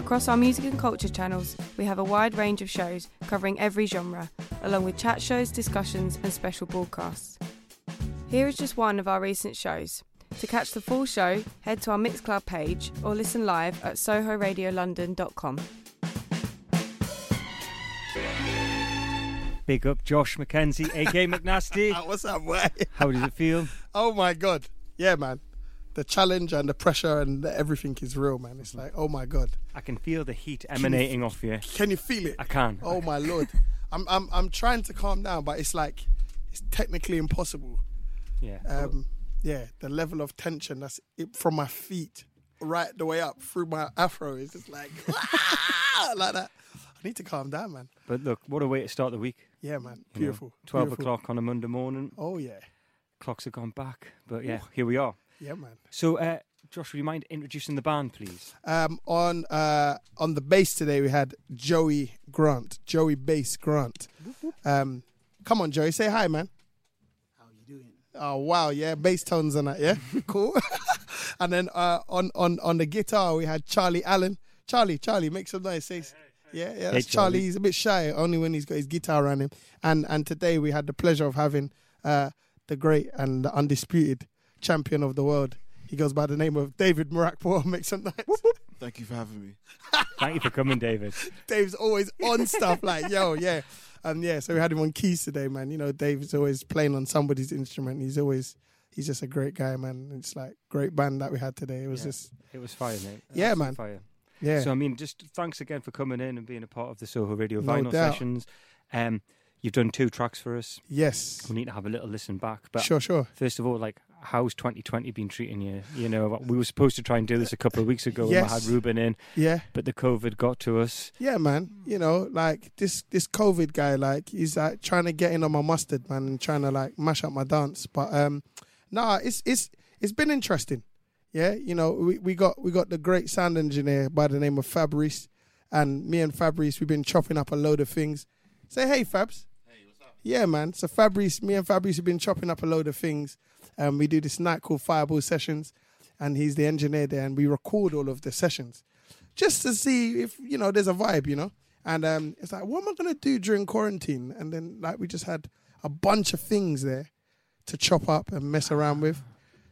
Across our music and culture channels, we have a wide range of shows covering every genre, along with chat shows, discussions, and special broadcasts. Here is just one of our recent shows. To catch the full show, head to our Mixcloud page or listen live at sohoradiolondon.com. Big up Josh McKenzie, aka McNasty. What's up, boy? How does it feel? Oh my god, yeah, man. The challenge and the pressure and everything is real, man. It's like, oh my god, I can feel the heat emanating off you. can you feel it? I can. Oh my lord, I'm I'm I'm trying to calm down, but it's like it's technically impossible. Yeah. Um, yeah, the level of tension that's it from my feet right the way up through my afro is just like like that. I need to calm down, man. but look, what a way to start the week. Yeah, man. you know. Beautiful. 12 Beautiful. o'clock on a Monday morning. Oh yeah, Clocks have gone back. But yeah, here we are. Yeah, man. So, uh, Josh, would you mind introducing the band, please? Um, on uh, on the bass today we had Joey Grant, Joey Bass Grant. Um, come on, Joey, say hi, man. How you doing? Oh wow, yeah, bass tones and that, yeah, cool. and then uh, on on on the guitar we had Charlie Allen. Charlie, Charlie, make some noise. Say, yeah, yeah, that's Hey, Charlie. Charlie. He's a bit shy, only when he's got his guitar around him. And and today we had the pleasure of having uh, the great and the undisputed champion of the world. He goes by the name of David Mrakpor. Make some noise. Thank you for having me. Thank you for coming, David. Dave's always on stuff like, yo, yeah. And yeah, so we had him on keys today, man. You know, Dave's always playing on somebody's instrument. He's always, he's just a great guy, man. It's like great band that we had today. It was Yeah. just, It was fire, mate. Yeah, Absolute man. Fire. yeah. So, I mean, just thanks again for coming in and being a part of the Soho Radio No Vinyl doubt. sessions. Um, you've done two tracks for us. yes. We need to have a little listen back. But Sure, sure. First of all, like, how's 2020 been treating you? You know, we were supposed to try and do this a couple of weeks ago when Yes. had Ruben in, Yeah. but the COVID got to us. Yeah, man. You know, like this this COVID guy, like he's like trying to get in on my mustard, man, and trying to like mash up my dance. But um, nah, it's it's it's been interesting. Yeah, you know, we, we got we got the great sound engineer by the name of Fabrice, and me and Fabrice, we've been chopping up a load of things. Say hey, Fabs. Yeah, man. So Fabrice, me and Fabrice have been chopping up a load of things. Um, we do this night called Fireball Sessions, and he's the engineer there, and we record all of the sessions just to see if you know there's a vibe, you know. And um, it's like, what am I gonna do during quarantine? And then like we just had a bunch of things there to chop up and mess around with.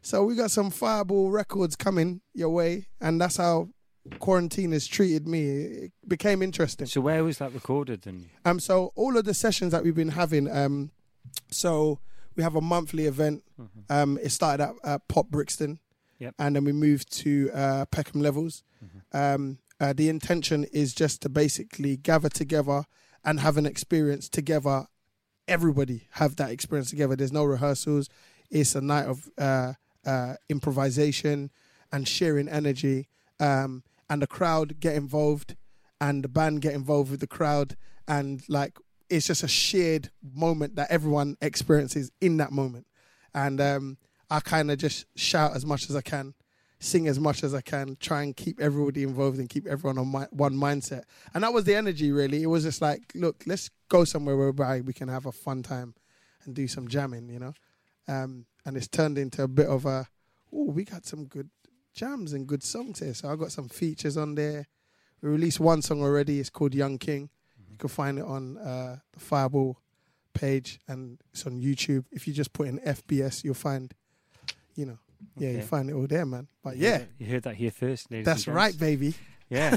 So we got some Fireball records coming your way, and that's how quarantine has treated me. It became interesting. So, where was that recorded? And Um, so all of the sessions that we've been having, um, so we have a monthly event. Um, it started at, at Pop Brixton, Yep. and then we moved to uh, Peckham Levels. Um, uh, the intention is just to basically gather together and have an experience together. Everybody have that experience together. There's no rehearsals. It's a night of uh, uh, improvisation and sharing energy, um, and the crowd get involved, and the band get involved with the crowd, and like it's just a shared moment that everyone experiences in that moment. And um, I kind of just shout as much as I can, sing as much as I can, try and keep everybody involved and keep everyone on my, one mindset. And that was the energy, really. It was just like, look, let's go somewhere whereby we can have a fun time and do some jamming, you know. Um, and it's turned into a bit of a, oh, we got some good jams and good songs here. So I got some features on there. We released one song already. It's called Young King. You can find it on uh, the Fireball page and it's on YouTube. If you just put in FBS, you'll find, you know, yeah, you find it all there, man. But yeah, you heard that here first, that's right, baby. Yeah.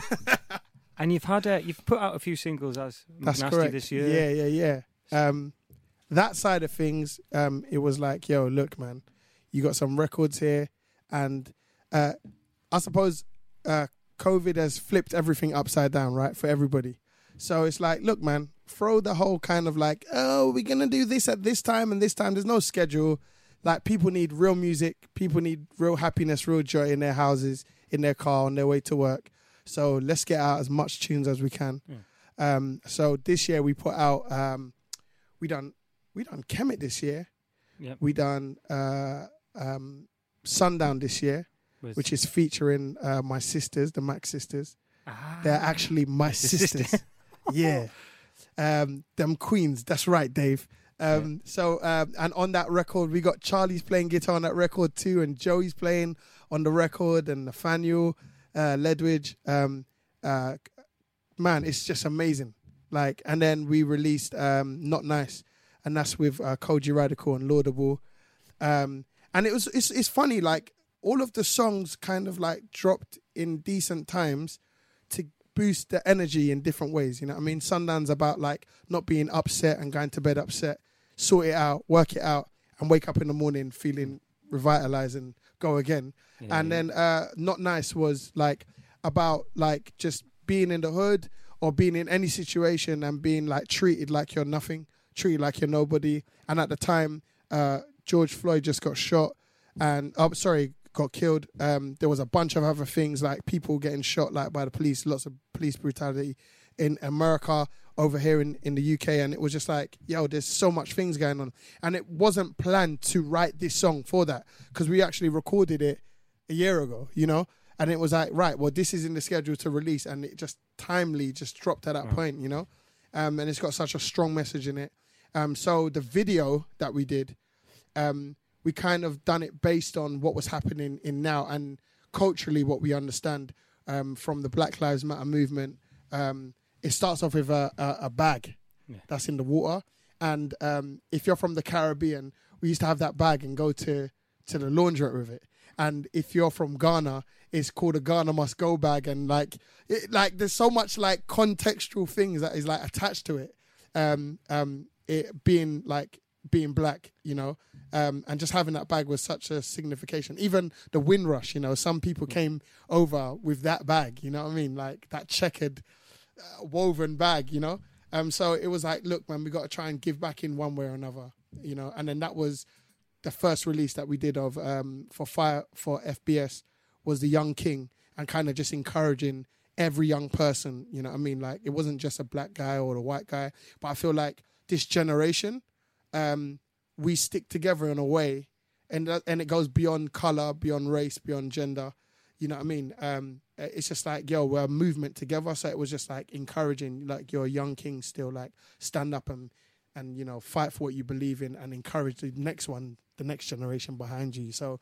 and you've had uh, you've put out a few singles as That's Nasty correct. this year. Yeah, yeah, yeah. Um, that side of things, um, it was like, yo, look, man, you got some records here, and uh, I suppose uh, COVID has flipped everything upside down, right, for everybody. So it's like, look, man, throw the whole kind of like, oh, we're gonna do this at this time and this time. There's no schedule. Like people need real music. People need real happiness, real joy in their houses, in their car, on their way to work. So let's get out as much tunes as we can. Um, so this year we put out um, we done we done Kemet this year. Yep. We done uh, um, Sundown this year, Was- which is featuring uh, my sisters, the Mac sisters. Ah. They're actually my The sister. sisters. yeah. Um, them queens. That's right, Dave. Um, So, um, and on that record, we got Charlie's playing guitar on that record too, and Joey's playing on the record, and Nathaniel uh, Ledwidge. Um, uh, man, it's just amazing. Like, and then we released um, Not Nice, and that's with uh, Kojey Radical and Laudable. Um, and it was it's it's funny, like all of the songs kind of like dropped in decent times to boost the energy in different ways. You know, what I mean, Sundown's about like not being upset and going to bed upset, sort it out, work it out, and wake up in the morning feeling revitalized and go again. And then uh, not nice was like about like just being in the hood or being in any situation and being like treated like you're nothing, treated like you're nobody. And at the time, uh, George Floyd just got shot and oh sorry got killed. Um there was a bunch of other things like people getting shot like by the police lots of police brutality in america over here in, in the uk and it was just like yo there's so much things going on. And it wasn't planned to write this song for that because we actually recorded it a year ago you know? And it was like right well this is in the schedule to release and it just timely just dropped at that Wow. point you know? Um and it's got such a strong message in it. Um so the video that we did um, we kind of done it based on what was happening in now and culturally what we understand um, from the Black Lives Matter movement. Um, it starts off with a, a, a bag Yeah. that's in the water, and um, if you're from the Caribbean, we used to have that bag and go to to the laundrette with it. And if you're from Ghana, it's called a Ghana must go bag, and like it, like there's so much like contextual things that is like attached to it. Um, um, it being like being black, you know, um, and just having that bag was such a signification. Even the Windrush, you know, some people came over with that bag, you know what I mean, like that checkered, uh, woven bag, you know. Um, so it was like, look, man, we got to try and give back in one way or another, you know. And then that was the first release that we did of um, for fire for FBS was the Young King, and kind of just encouraging every young person, you know what I mean. Like it wasn't just a black guy or a white guy, but I feel like this generation um, we stick together in a way, and that, and it goes beyond color, beyond race, beyond gender. You know what I mean? Um, it's just like yo, we're a movement together. So it was just like encouraging, like you're a young king still, like stand up and and you know fight for what you believe in, and encourage the next one, the next generation behind you. So,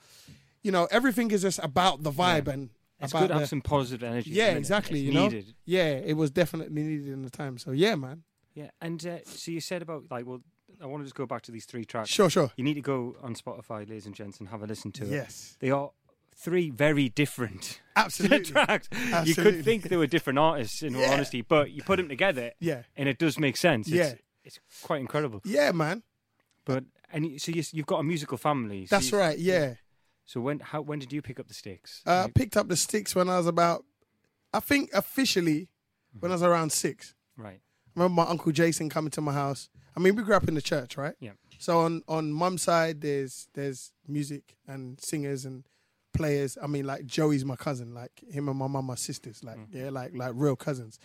you know, everything is just about the vibe Yeah. and It's about good to the- have some positive energy. Yeah, exactly, It's you know? yeah, it was definitely needed in the time. So yeah, man, Yeah, and uh, so you said about like, well, I want to just go back to these three tracks. sure, sure, You need to go on Spotify, ladies and gents, and have a listen to it. yes, They are three very different absolutely, tracks. Absolutely. You could think they were different artists, in all Yeah. honesty, but you put them together, yeah, and it does make sense. It's, Yeah. it's quite incredible. yeah, man. But and you- so you, you've got a musical family. so That's right. Yeah. So when how when did you pick up the sticks? Uh, Like- picked up the sticks when I was about, I think officially, when I was around six. right. I remember my uncle Jason coming to my house. I mean, we grew up in the church, right? Yeah. So on on mum's side, there's there's music and singers and players. I mean, like Joey's my cousin. Like him and my mum are sisters. Like yeah, like like real cousins.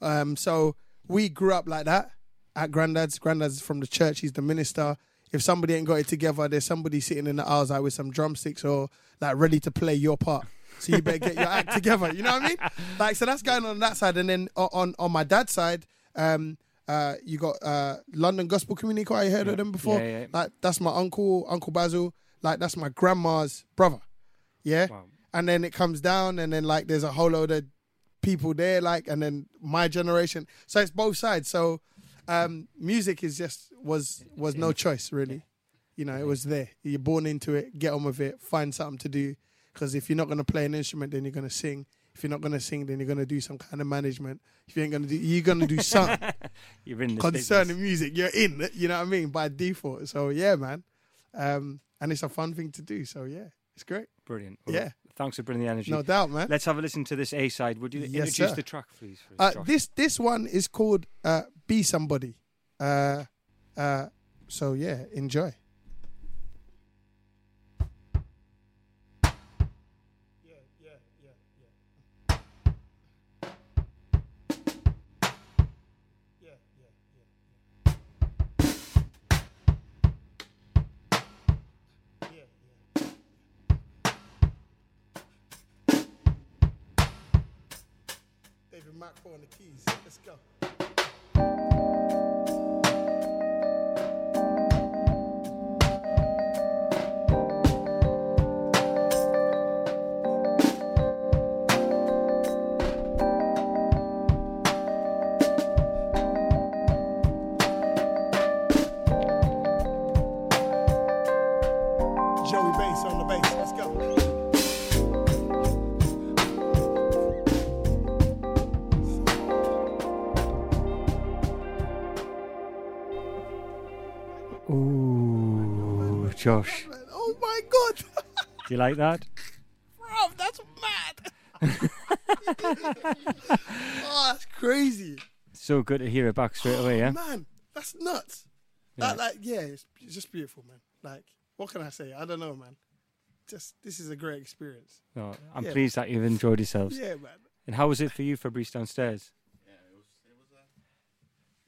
Um, so we grew up like that at granddad's. Granddad's from the church. He's the minister. If somebody ain't got it together, there's somebody sitting in the aisles like with some drumsticks or like ready to play your part. So you better get your act together. You know what I mean? Like so that's going on that side, and then on on my dad's side, um, uh, you got uh, London Gospel Community Choir. You heard of them before? Yeah, yeah. Like that's my uncle, Uncle Basil. Like that's my grandma's brother. Yeah. Wow. And then it comes down, and then like there's a whole load of people there, like, and then my generation. So it's both sides. So um, music is just was was no choice really. You know, it was there. You're born into it. Get on with it. Find something to do. Because if you're not going to play an instrument, then you're going to sing. If you're not going to sing, then you're going to do some kind of management. If you ain't going to do, you're going to do something You're in the concerning music. You're in. You know what I mean by default. So yeah, man. Um, and it's a fun thing to do. So yeah, it's great. Brilliant. Well, Yeah. Thanks for bringing the energy. No doubt, man. Let's have a listen to this A side. Would you Yes, introduce sir. the track, please? for Uh, this this one is called uh, "Be Somebody." Uh, uh, so yeah, enjoy. 4 on the keys. Let's go. Josh, Oh my god, do you like that? bro, that's mad. oh, that's crazy. So good to hear it back straight away, yeah. Oh, man, that's nuts. That, like, yeah, it's, it's just beautiful, man. Like, what can I say? I don't know, man. Just this is a great experience. No, I'm Yeah. pleased that you've enjoyed yourselves. Yeah, man. And how was it for you, Fabrice, downstairs? Yeah, it was it was a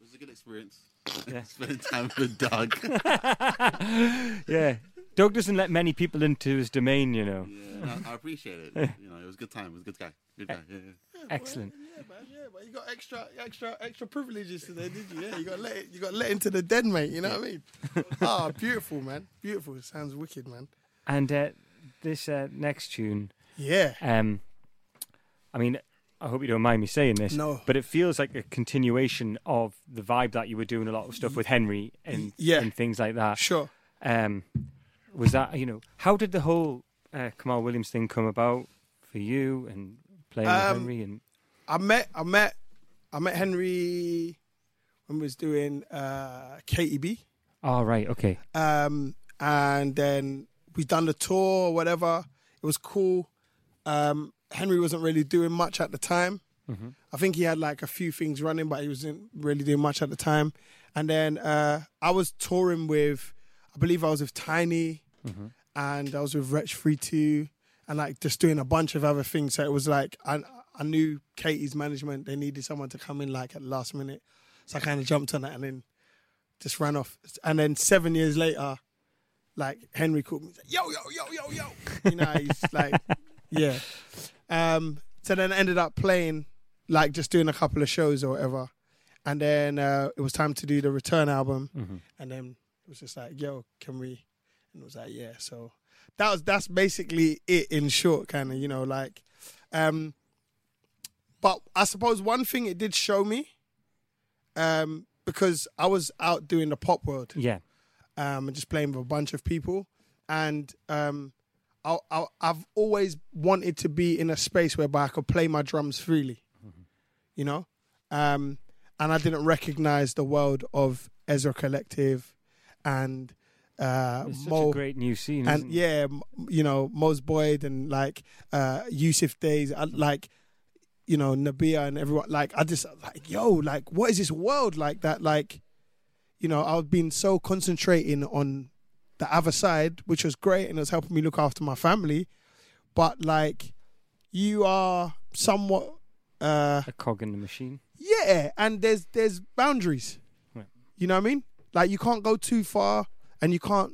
it was a good experience. Yeah. Spending time with Doug. yeah. Doug doesn't let many people into his domain, you know. yeah, no, I appreciate it. You know, it was a good time. It was a good guy. Good guy. Yeah, yeah. Excellent. Yeah, man. Yeah, but you got extra, extra, extra privileges today, did you? Yeah, you got let, it- you got let into the den, mate. You know what I mean? Ah, beautiful, man. Beautiful. It sounds wicked, man. And uh, this uh, next tune, Yeah. um, I mean, I hope you don't mind me saying this, No. but it feels like a continuation of the vibe that you were doing a lot of stuff with Henry and, Yeah. and things like that. Sure. Um, was that, you know, how did the whole uh, Kamaal Williams thing come about for you and playing with Um, Henry? And I met, I met, I met Henry when we was doing uh, Katy B. Oh, right, okay. um, and then we done the tour or whatever. It was cool. Um, Henry wasn't really doing much at the time. I think he had like a few things running, but he wasn't really doing much at the time. And then uh, I was touring with, I believe I was with Tinie, and I was with Wretch 32, and like just doing a bunch of other things. So it was like I I knew Katy's management; they needed someone to come in like at the last minute, so I kind of jumped on it and then just ran off. And then seven years later, like Henry called me, like, yo, yo, yo, yo, yo. You know, he's like, yeah. Um, so then I ended up playing, like just doing a couple of shows or whatever. And then uh, it was time to do the return album. And then it was just like, yo, can we? And it was like, yeah. So that was that's basically it in short, kind of, you know, like. Um, but I suppose one thing it did show me, um, because I was out doing the pop world Yeah. um, and just playing with a bunch of people. And um, I, I, I've always wanted to be in a space whereby I could play my drums freely, you know? Um, and I didn't recognize the world of Ezra Collective and uh, It's such Mo a great new scene, and yeah, you know, Moses Boyd and like uh Yussef Dayes, I, like you know, Nubya and everyone. Like, I just like, yo, like, what is this world like that? Like, you know, I've been so concentrating on the other side, which was great and it was helping me look after my family. But like, you are somewhat, uh, A cog in the machine. yeah, and there's there's boundaries. Right. You know what I mean? Like you can't go too far and you can't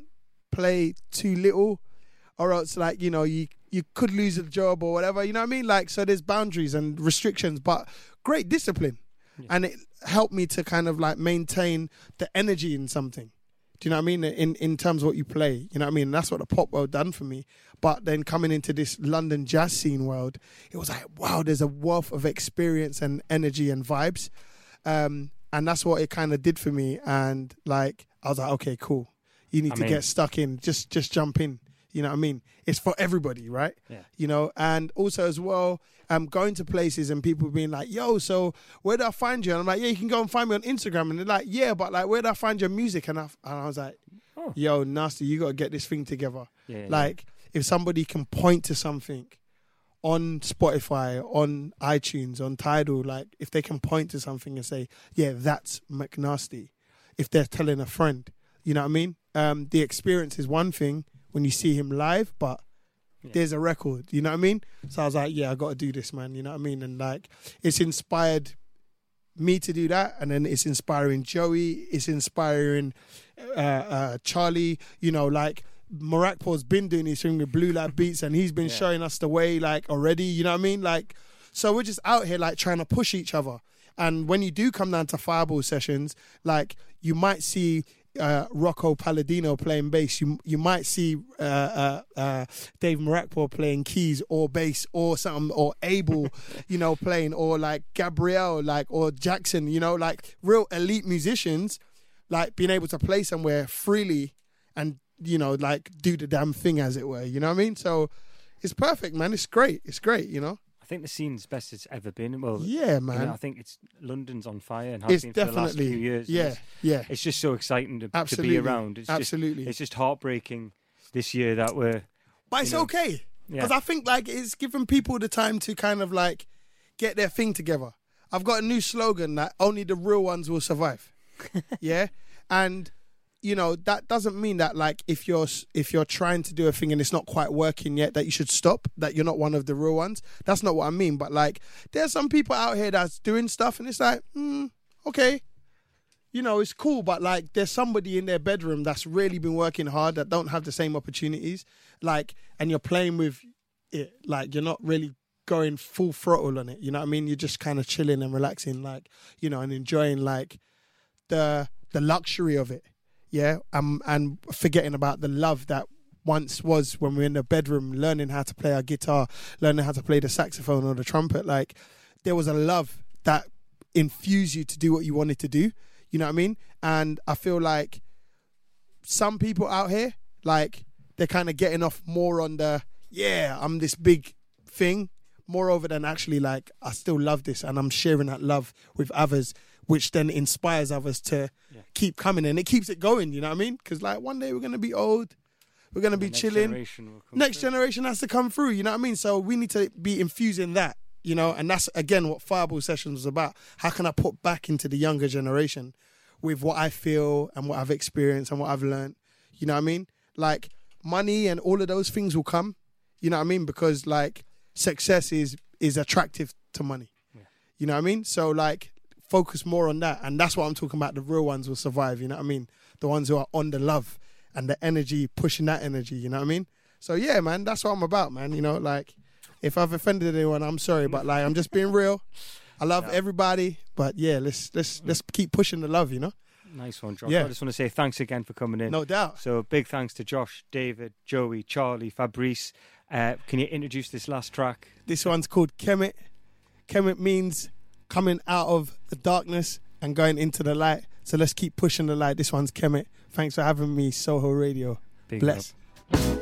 play too little, or else like you know you you could lose a job or whatever. You know what I mean? Like so, there's boundaries and restrictions, but great discipline, and it helped me to kind of like maintain the energy in something. Do you know what I mean? In in terms of what you play, you know what I mean. That's what the pop world done for me. But then coming into this London jazz scene world, it was like, wow, there's a wealth of experience and energy and vibes, um, and that's what it kind of did for me. And like, I was like, okay, cool. You need I to mean- get stuck in. Just just jump in. You know what I mean? It's for everybody, right? Yeah. You know, and also as well, um, going to places and people being like, "Yo, so where do I find you?" And I'm like, "Yeah, you can go and find me on Instagram." And they're like, "Yeah, but like, where do I find your music?" And I, and I was like, Oh. "Yo, nasty, you got to get this thing together." Yeah, yeah. Like, if somebody can point to something on Spotify, on iTunes, on Tidal, like if they can point to something and say, "Yeah, that's McNasty," if they're telling a friend, you know what I mean? Um, the experience is one thing when you see him live, but there's a record, you know what I mean? So I was like, "Yeah, I got to do this, man," you know what I mean? And like, it's inspired me to do that, and then it's inspiring Joey, it's inspiring uh, uh, Charlie. You know, like Mrakpor's been doing his thing with Blue Lab Beats, and he's been Yeah. showing us the way, like already. You know what I mean? Like, So we're just out here like trying to push each other. And when you do come down to fireball sessions, like you might see uh, Rocco Palladino playing bass. You you might see uh, uh, uh, Dave Mrakpor playing keys or bass or something, or Abel, you know, playing, or like Gabrielle, like or Jackson, you know, like real elite musicians, like being able to play somewhere freely and you know, like do the damn thing as it were. You know what I mean? So it's perfect, man. It's great. It's great. You know. I think the scene's best it's ever been. Well, Yeah, you man. know, I think it's London's on fire and has it's been for the last definitely few years. yeah, It's, yeah. it's just so exciting to, to be around. It's Absolutely. Just, it's just heartbreaking this year that we're. But it's know, okay Yeah. because I think like it's given people the time to kind of like get their thing together. I've got a new slogan that only the real ones will survive. yeah, and you know that doesn't mean that like if you're if you're trying to do a thing and it's not quite working yet that you should stop. That you're not one of the real ones. That's not what I mean. But like there's some people out here that's doing stuff and it's like, mm, okay, you know, it's cool, but like there's somebody in their bedroom that's really been working hard that don't have the same opportunities. Like, and you're playing with it, like you're not really going full throttle on it. You know what I mean? You're just kind of chilling and relaxing, like, you know, and enjoying like the the luxury of it. Yeah. Um and forgetting about the love that once was when we were in the bedroom learning how to play our guitar, learning how to play the saxophone or the trumpet. Like there was a love that infused you to do what you wanted to do. You know what I mean? And I feel like some people out here, like they're kind of getting off more on the yeah, I'm this big thing, moreover than actually like I still love this and I'm sharing that love with others, which then inspires others to Yeah. keep coming and it keeps it going. You know what I mean? Because like one day we're gonna be old, we're gonna be next chilling generation next through. generation has to come through. You know what I mean? So we need to be infusing that. You know, and that's again what Fireball Sessions was about. How can I put back into the younger generation with what I feel and what I've experienced and what I've learned? You know what I mean? Like money and all of those things will come. You know what I mean? Because like success is is attractive to money. You know what I mean? So like focus more on that, and that's what I'm talking about. The real ones will survive. You know what I mean? The ones who are on the love and the energy, pushing that energy. You know what I mean? So yeah, man, that's what I'm about, man. You know, like if I've offended anyone, I'm sorry, but like I'm just being real. I love everybody, but yeah, let's let's let's keep pushing the love. You know, Nice one, Josh. Yeah. I just want to say thanks again for coming in. no doubt. So big thanks to Josh, David, Joey, Charlie, Fabrice. Uh, can you introduce this last track? This one's called Kemet. Kemet means coming out of the darkness and going into the light. So let's keep pushing the light. This one's Kemet. Thanks for having me, Soho Radio. Big Bless. up.